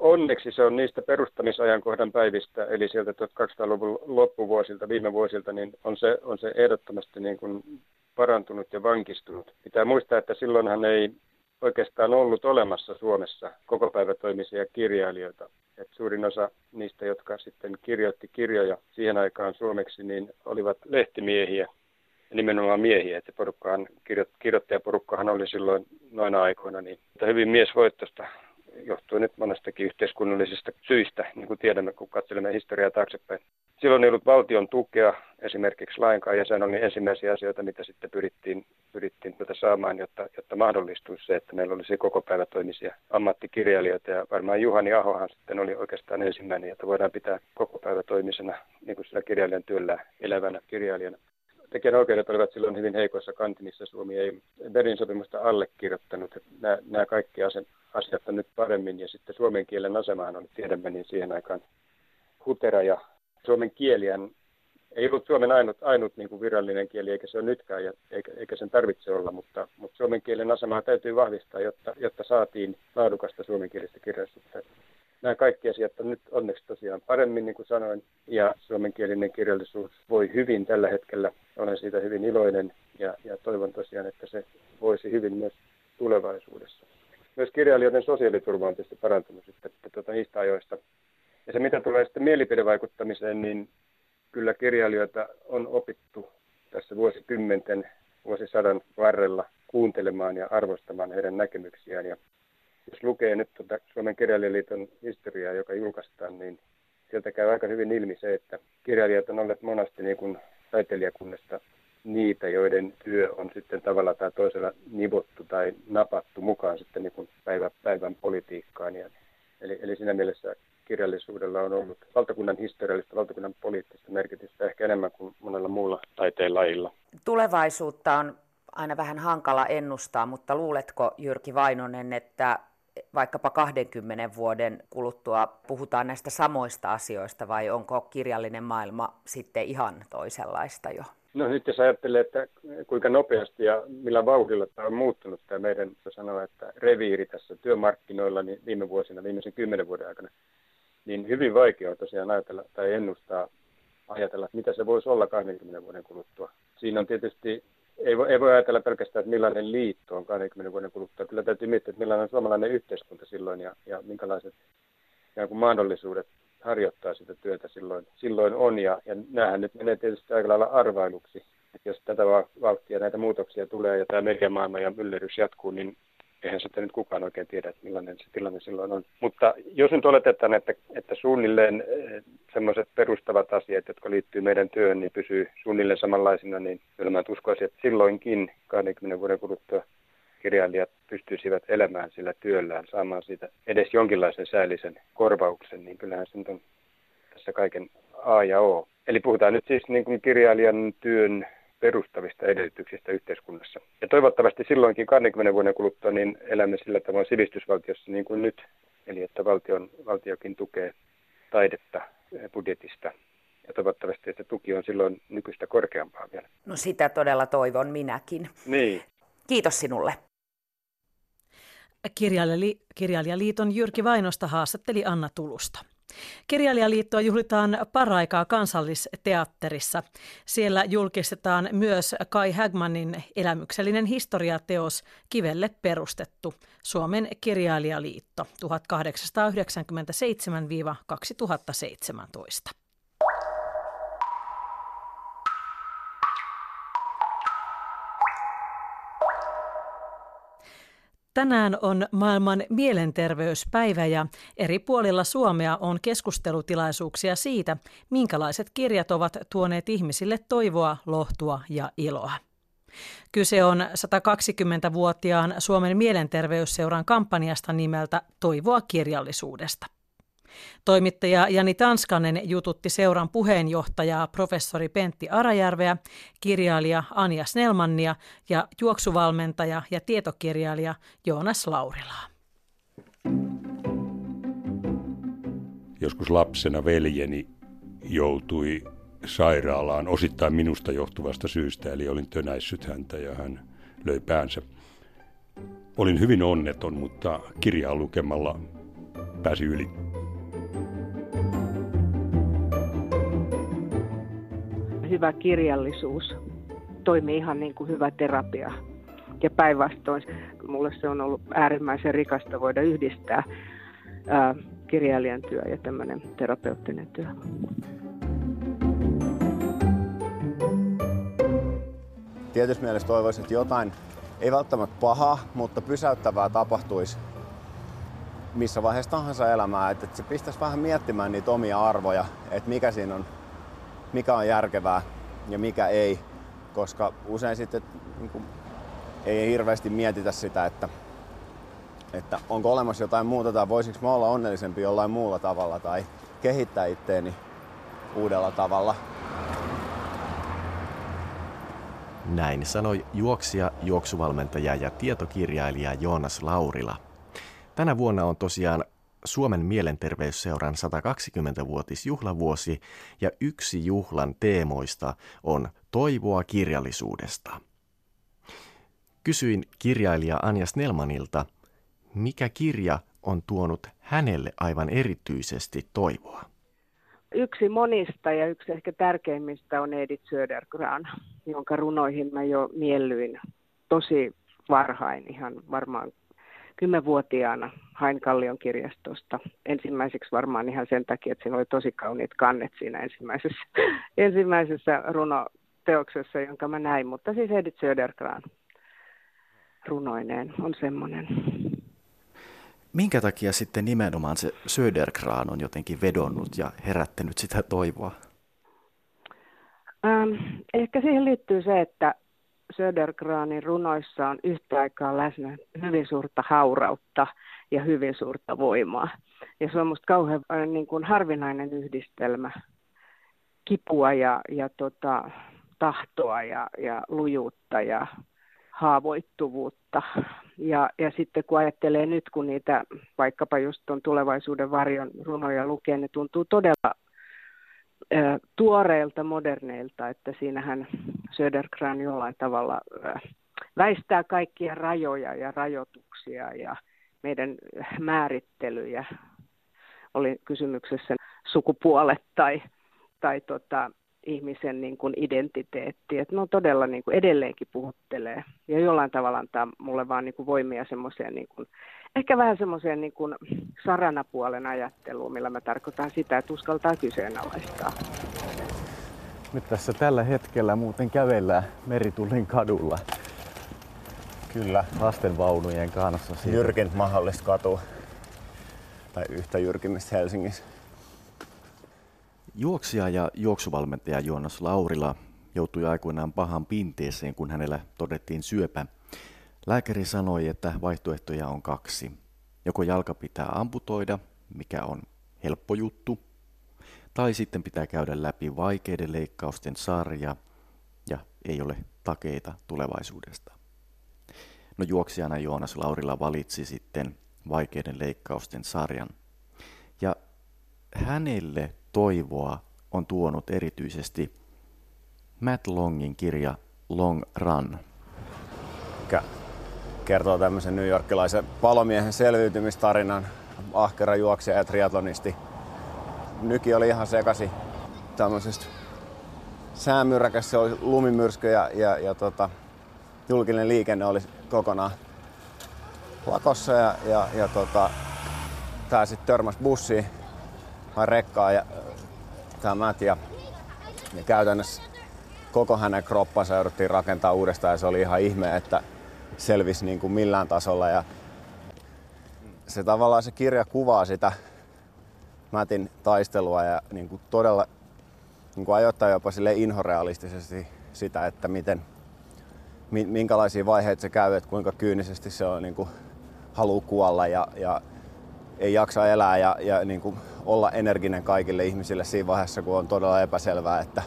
onneksi se on niistä perustamisajankohdan päivistä, eli sieltä 1200-luvun loppuvuosilta, viime vuosilta, niin on se, on se ehdottomasti niin kuin parantunut ja vankistunut. Pitää muistaa, että silloinhan ei oikeastaan ollut olemassa Suomessa koko toimisia kirjailijoita. Et suurin osa niistä, jotka sitten kirjoitti kirjoja siihen aikaan suomeksi, niin olivat lehtimiehiä nimenomaan miehiä. Että porukkahan, kirjoittajaporukkahan oli silloin noina aikoina niin hyvin miesvoittosta johtuen nyt monestakin yhteiskunnallisista syistä, niin kuin tiedämme, kun katselemme historiaa taaksepäin. Silloin ei ollut valtion tukea esimerkiksi lainkaan, ja se oli ensimmäisiä asioita, mitä sitten pyrittiin, pyrittiin tuota saamaan, jotta, jotta mahdollistuisi se, että meillä olisi koko päivä toimisia ammattikirjailijoita, ja varmaan Juhani Ahohan sitten oli oikeastaan ensimmäinen, jota voidaan pitää koko päivä toimisena, niin kuin sillä kirjailijan työllä elävänä kirjailijana tekijänoikeudet olivat silloin hyvin heikoissa kantimissa. Suomi ei Berlin sopimusta allekirjoittanut. Nämä, nämä kaikki asiat on nyt paremmin. Ja sitten suomen kielen asemahan oli, tiedämme, niin siihen aikaan hutera ja suomen kieliän ei ollut Suomen ainut, ainut niin kuin virallinen kieli, eikä se ole nytkään, ja eikä, eikä sen tarvitse olla, mutta, mutta suomen kielen asemaa täytyy vahvistaa, jotta, jotta saatiin laadukasta suomenkielistä kirjallisuutta nämä kaikki asiat on nyt onneksi tosiaan paremmin, niin kuin sanoin, ja suomenkielinen kirjallisuus voi hyvin tällä hetkellä. Olen siitä hyvin iloinen ja, ja toivon tosiaan, että se voisi hyvin myös tulevaisuudessa. Myös kirjailijoiden sosiaaliturva on tietysti parantunut sitten että tuota, niistä ajoista. Ja se, mitä tulee sitten mielipidevaikuttamiseen, niin kyllä kirjailijoita on opittu tässä vuosikymmenten, vuosisadan varrella kuuntelemaan ja arvostamaan heidän näkemyksiään. Ja jos lukee nyt tuota Suomen kirjailijaliiton historiaa, joka julkaistaan, niin sieltä käy aika hyvin ilmi se, että kirjailijat on olleet monasti niin kuin taiteilijakunnasta niitä, joiden työ on sitten tavalla tai toisella nivottu tai napattu mukaan sitten niin kuin päivä, päivän politiikkaan. Ja, eli, eli siinä mielessä kirjallisuudella on ollut valtakunnan historiallista, valtakunnan poliittista merkitystä ehkä enemmän kuin monella muulla taiteen lajilla. Tulevaisuutta on aina vähän hankala ennustaa, mutta luuletko Jyrki Vainonen, että vaikkapa 20 vuoden kuluttua puhutaan näistä samoista asioista vai onko kirjallinen maailma sitten ihan toisenlaista jo? No nyt jos ajattelee, että kuinka nopeasti ja millä vauhdilla tämä on muuttunut tämä meidän sanoa, että reviiri tässä työmarkkinoilla niin viime vuosina, viimeisen kymmenen vuoden aikana, niin hyvin vaikea on tosiaan ajatella tai ennustaa, ajatella, että mitä se voisi olla 20 vuoden kuluttua. Siinä on tietysti ei voi, ei voi ajatella pelkästään, että millainen liitto on 20 vuoden kuluttua. Kyllä täytyy miettiä, että millainen on suomalainen yhteiskunta silloin ja, ja minkälaiset ja kuin mahdollisuudet harjoittaa sitä työtä silloin, silloin on. Ja, ja näähän nyt menee tietysti aika lailla arvailuksi. Että jos tätä vauhtia näitä muutoksia tulee ja tämä mediamaailma ja myllerys jatkuu, niin eihän sitä nyt kukaan oikein tiedä, että millainen se tilanne silloin on. Mutta jos nyt oletetaan, että, että suunnilleen eh, semmoiset perustavat asiat, jotka liittyy meidän työhön, niin pysyy suunnilleen samanlaisina, niin kyllä mä uskoisin, että silloinkin 20 vuoden kuluttua kirjailijat pystyisivät elämään sillä työllään, saamaan siitä edes jonkinlaisen säällisen korvauksen, niin kyllähän se on tässä kaiken A ja O. Eli puhutaan nyt siis niin kuin kirjailijan työn perustavista edellytyksistä yhteiskunnassa. Ja toivottavasti silloinkin 20 vuoden kuluttua niin elämme sillä tavoin sivistysvaltiossa niin kuin nyt, eli että valtion, valtiokin tukee taidetta budjetista. Ja toivottavasti, että tuki on silloin nykyistä korkeampaa vielä. No sitä todella toivon minäkin. Niin. Kiitos sinulle. Kirjailijaliiton Jyrki Vainosta haastatteli Anna Tulusta. Kirjailijaliittoa juhlitaan paraikaa kansallisteatterissa. Siellä julkistetaan myös Kai Hagmanin elämyksellinen historiateos Kivelle perustettu Suomen kirjailijaliitto 1897-2017. Tänään on maailman mielenterveyspäivä ja eri puolilla Suomea on keskustelutilaisuuksia siitä, minkälaiset kirjat ovat tuoneet ihmisille toivoa, lohtua ja iloa. Kyse on 120-vuotiaan Suomen mielenterveysseuran kampanjasta nimeltä Toivoa kirjallisuudesta. Toimittaja Jani Tanskanen jututti seuran puheenjohtajaa professori Pentti Arajärveä, kirjailija Anja Snellmannia ja juoksuvalmentaja ja tietokirjailija Joonas Laurilaa. Joskus lapsena veljeni joutui sairaalaan osittain minusta johtuvasta syystä, eli olin tönäissyt häntä ja hän löi päänsä. Olin hyvin onneton, mutta kirjaa lukemalla pääsi yli. Hyvä kirjallisuus toimii ihan niin kuin hyvä terapia. Ja päinvastoin, mulle se on ollut äärimmäisen rikasta voida yhdistää ää, kirjailijan työ ja tämmöinen terapeuttinen työ. Tietysti mielessä toivoisin, että jotain, ei välttämättä pahaa, mutta pysäyttävää tapahtuisi missä vaiheessa tahansa elämää, että se pistäisi vähän miettimään niitä omia arvoja, että mikä siinä on mikä on järkevää ja mikä ei, koska usein sitten niin kuin, ei hirveästi mietitä sitä, että, että onko olemassa jotain muuta tai voisiko mä olla onnellisempi jollain muulla tavalla tai kehittää itteeni uudella tavalla. Näin sanoi juoksija, juoksuvalmentaja ja tietokirjailija Joonas Laurila. Tänä vuonna on tosiaan Suomen mielenterveysseuran 120-vuotisjuhlavuosi ja yksi juhlan teemoista on toivoa kirjallisuudesta. Kysyin kirjailija Anja Snellmanilta, mikä kirja on tuonut hänelle aivan erityisesti toivoa. Yksi monista ja yksi ehkä tärkeimmistä on Edith Södergran, jonka runoihin mä jo miellyin tosi varhain, ihan varmaan kymmenvuotiaana hain Kallion kirjastosta. Ensimmäiseksi varmaan ihan sen takia, että siinä oli tosi kauniit kannet siinä ensimmäisessä, ensimmäisessä runoteoksessa, jonka mä näin. Mutta siis Edith Södergran runoineen on semmoinen. Minkä takia sitten nimenomaan se Södergran on jotenkin vedonnut ja herättänyt sitä toivoa? Ähm, ehkä siihen liittyy se, että Södergranin runoissa on yhtä aikaa läsnä hyvin suurta haurautta ja hyvin suurta voimaa. Ja se on minusta kauhean äh, niin kuin harvinainen yhdistelmä kipua ja, ja tota, tahtoa ja, ja lujuutta ja haavoittuvuutta. Ja, ja sitten kun ajattelee nyt, kun niitä vaikkapa just tuon tulevaisuuden varjon runoja lukee, ne tuntuu todella tuoreilta, moderneilta, että siinähän Södergran jollain tavalla väistää kaikkia rajoja ja rajoituksia ja meidän määrittelyjä. Oli kysymyksessä sukupuolet tai, tai tota, ihmisen niin kuin identiteetti. Että no todella niin kuin edelleenkin puhuttelee ja jollain tavalla antaa mulle vaan niin kuin voimia semmoiseen niin kuin ehkä vähän semmoiseen niin kuin saranapuolen ajatteluun, millä mä tarkoitan sitä, että uskaltaa kyseenalaistaa. Nyt tässä tällä hetkellä muuten kävellään Meritullin kadulla. Kyllä. Lastenvaunujen kanssa. Siitä. Jyrkin mahdollista katua. Tai yhtä jyrkimmistä Helsingissä. Juoksija ja juoksuvalmentaja Joonas Laurila joutui aikoinaan pahan pinteeseen, kun hänellä todettiin syöpä. Lääkäri sanoi, että vaihtoehtoja on kaksi. Joko jalka pitää amputoida, mikä on helppo juttu, tai sitten pitää käydä läpi vaikeiden leikkausten sarja ja ei ole takeita tulevaisuudesta. No juoksijana Joonas Laurila valitsi sitten vaikeiden leikkausten sarjan. Ja hänelle toivoa on tuonut erityisesti Matt Longin kirja Long Run. Kertoo tämmöisen New Yorkilaisen palomiehen selviytymistarinan, ahkera juoksija ja triatlonisti. Nyki oli ihan sekasi tämmöisestä säämyräkässä oli lumimyrsky ja, ja, ja tota, julkinen liikenne oli kokonaan lakossa ja, ja, ja tota, tää sitten törmäsi bussiin vai rekkaa ja tämä Matt ja, ja käytännössä koko hänen kroppansa jouduttiin rakentaa uudestaan ja se oli ihan ihme, että selvisi niin kuin millään tasolla ja se tavallaan se kirja kuvaa sitä Mätin taistelua ja niin kuin todella niin kuin ajoittaa jopa sille inhorealistisesti sitä, että miten, minkälaisia vaiheita se käy, että kuinka kyynisesti se on niin kuin, haluu kuolla ja, ja ei jaksa elää ja, ja niin kuin olla energinen kaikille ihmisille siinä vaiheessa, kun on todella epäselvää, että,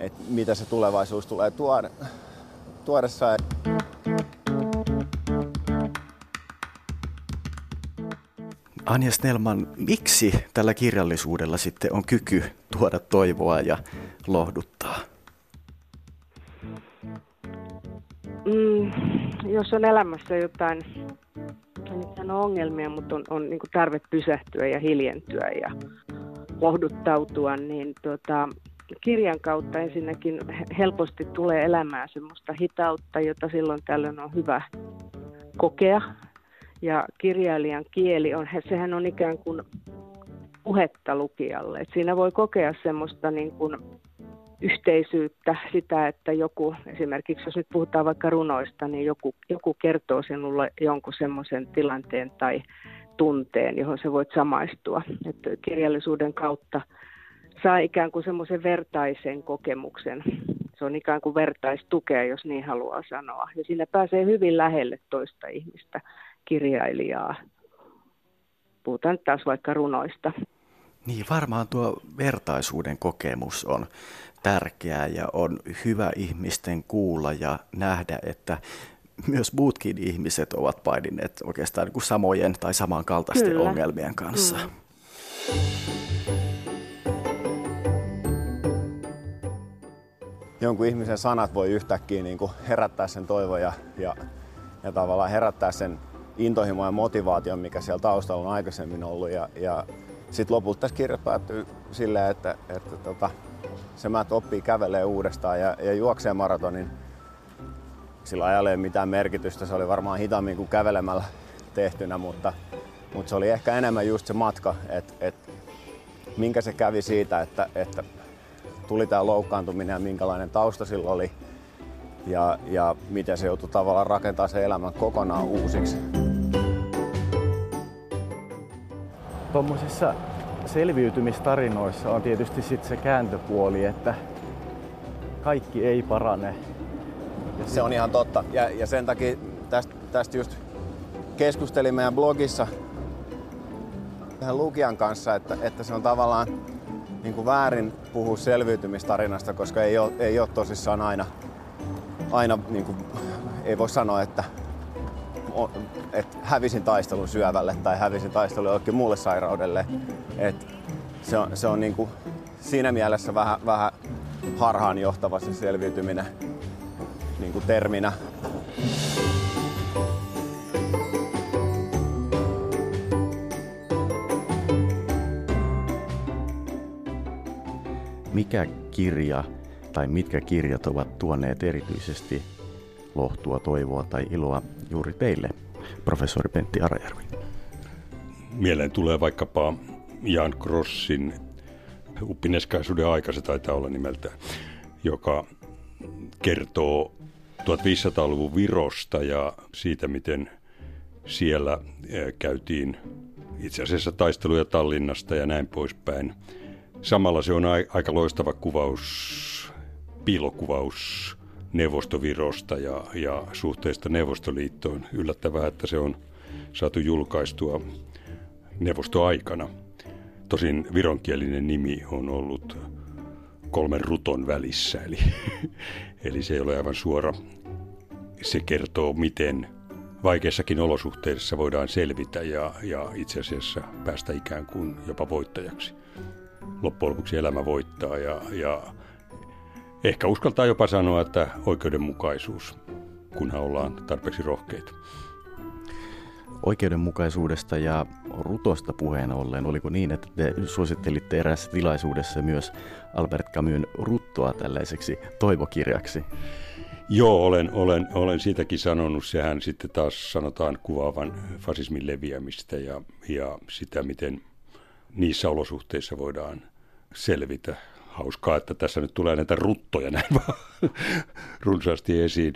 että mitä se tulevaisuus tulee tuoda, tuodessaan. Anja Snellman, miksi tällä kirjallisuudella sitten on kyky tuoda toivoa ja lohduttaa? Mm, jos on elämässä jotain, en ongelmia, mutta on, on niin tarve pysähtyä ja hiljentyä ja lohduttautua, niin tota, kirjan kautta ensinnäkin helposti tulee elämään semmoista hitautta, jota silloin tällöin on hyvä kokea ja kirjailijan kieli on, sehän on ikään kuin puhetta lukijalle. Et siinä voi kokea semmoista niin kuin yhteisyyttä, sitä, että joku, esimerkiksi jos nyt puhutaan vaikka runoista, niin joku, joku kertoo sinulle jonkun semmoisen tilanteen tai tunteen, johon sä voit samaistua. Että kirjallisuuden kautta saa ikään kuin semmoisen vertaisen kokemuksen. Se on ikään kuin vertaistukea, jos niin haluaa sanoa. Ja siinä pääsee hyvin lähelle toista ihmistä kirjailijaa. Puhutaan taas vaikka runoista. Niin, varmaan tuo vertaisuuden kokemus on tärkeää ja on hyvä ihmisten kuulla ja nähdä, että myös muutkin ihmiset ovat paininneet oikeastaan niin kuin samojen tai samankaltaisten Kyllä. ongelmien kanssa. Mm. Jonkun ihmisen sanat voi yhtäkkiä niin kuin herättää sen toivon ja, ja, ja tavallaan herättää sen intohimo ja motivaation, mikä siellä taustalla on aikaisemmin ollut. Ja, ja sitten lopulta tässä kirja päättyy silleen, että, että tota, se Matt oppii kävelee uudestaan ja, ja juoksee maratonin. Sillä ajalla ei mitään merkitystä, se oli varmaan hitaammin kuin kävelemällä tehtynä, mutta, mutta se oli ehkä enemmän just se matka, että, että minkä se kävi siitä, että, että tuli tämä loukkaantuminen ja minkälainen tausta sillä oli ja, ja miten se joutui tavallaan rakentamaan se elämän kokonaan uusiksi. Tuommoisissa selviytymistarinoissa on tietysti sit se kääntöpuoli, että kaikki ei parane. Ja se on ihan totta. Ja, ja sen takia tästä, tästä just keskustelin meidän blogissa tähän lukijan kanssa, että, että se on tavallaan niin kuin väärin puhua selviytymistarinasta, koska ei ole, ei ole tosissaan aina, aina niin kuin, ei voi sanoa, että että hävisin taistelun syövälle tai hävisin taistelun jollekin muulle sairaudelle. Et se on, se on niin kuin siinä mielessä vähän, vähän harhaanjohtava se selviytyminen niin kuin terminä. Mikä kirja tai mitkä kirjat ovat tuoneet erityisesti lohtua, toivoa tai iloa juuri teille, professori Pentti Arajärvi? Mieleen tulee vaikkapa Jan Krossin Uppineskaisuuden aika, se taitaa olla nimeltä, joka kertoo 1500-luvun Virosta ja siitä, miten siellä käytiin itse asiassa taisteluja Tallinnasta ja näin poispäin. Samalla se on aika loistava kuvaus, piilokuvaus Neuvostovirosta ja, ja suhteesta Neuvostoliittoon. Yllättävää, että se on saatu julkaistua neuvostoaikana. Tosin vironkielinen nimi on ollut kolmen ruton välissä, eli, eli se ei ole aivan suora. Se kertoo, miten vaikeissakin olosuhteissa voidaan selvitä ja, ja itse asiassa päästä ikään kuin jopa voittajaksi. Loppujen lopuksi elämä voittaa ja, ja ehkä uskaltaa jopa sanoa, että oikeudenmukaisuus, kunhan ollaan tarpeeksi rohkeita. Oikeudenmukaisuudesta ja rutosta puheen ollen, oliko niin, että te suosittelitte eräässä tilaisuudessa myös Albert Camusin ruttoa tällaiseksi toivokirjaksi? Joo, olen, olen, olen siitäkin sanonut. Sehän sitten taas sanotaan kuvaavan fasismin leviämistä ja, ja sitä, miten niissä olosuhteissa voidaan selvitä. Hauskaa, että tässä nyt tulee näitä ruttoja näin vaan runsaasti esiin.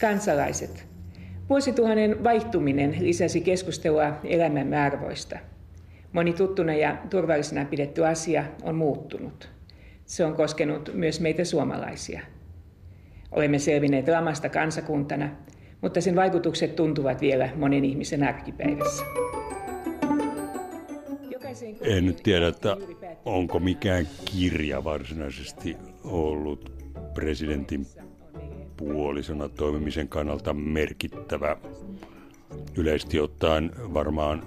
Kansalaiset. Vuosituhannen vaihtuminen lisäsi keskustelua elämän arvoista. Moni tuttuna ja turvallisena pidetty asia on muuttunut. Se on koskenut myös meitä suomalaisia. Olemme selvinneet lamasta kansakuntana, mutta sen vaikutukset tuntuvat vielä monen ihmisen arkipäivässä. En nyt tiedä, että onko mikään kirja varsinaisesti ollut presidentin puolisona toimimisen kannalta merkittävä. Yleisesti ottaen varmaan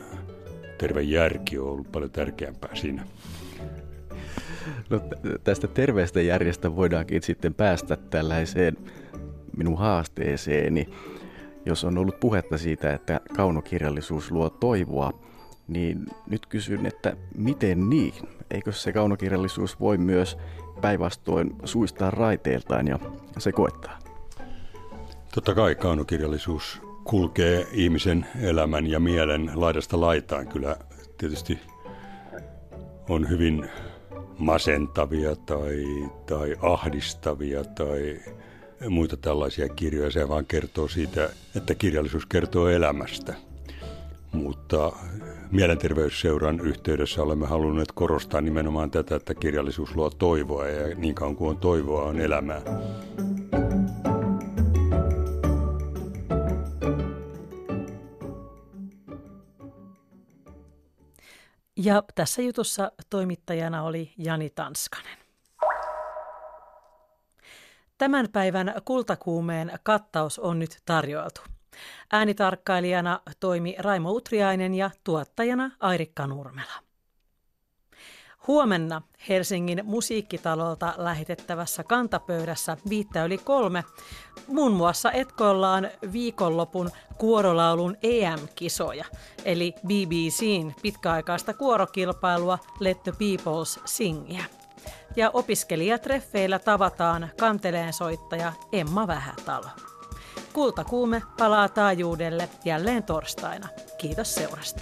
terve järki on ollut paljon tärkeämpää siinä. No, tästä terveestä järjestä voidaankin sitten päästä tällaiseen minun haasteeseeni. Jos on ollut puhetta siitä, että kaunokirjallisuus luo toivoa, niin nyt kysyn, että miten niin? Eikö se kaunokirjallisuus voi myös päinvastoin suistaa raiteiltaan ja sekoittaa? Totta kai kaunokirjallisuus kulkee ihmisen elämän ja mielen laidasta laitaan. Kyllä tietysti on hyvin masentavia tai, tai ahdistavia tai muita tällaisia kirjoja. Se vaan kertoo siitä, että kirjallisuus kertoo elämästä. Mutta Mielenterveysseuran yhteydessä olemme halunneet korostaa nimenomaan tätä, että kirjallisuus luo toivoa ja niin kauan kuin on toivoa on elämää. Ja tässä jutussa toimittajana oli Jani Tanskanen. Tämän päivän kultakuumeen kattaus on nyt tarjoiltu. Äänitarkkailijana toimi Raimo Utriainen ja tuottajana Airikka Nurmela. Huomenna Helsingin musiikkitalolta lähetettävässä kantapöydässä viittä yli kolme muun muassa etkoillaan viikonlopun kuorolaulun EM-kisoja, eli BBCn pitkäaikaista kuorokilpailua Let the Peoples Singia. Ja opiskelijatreffeillä tavataan kanteleen soittaja Emma Vähätalo. Kultakuume palaa taajuudelle jälleen torstaina. Kiitos seurasta.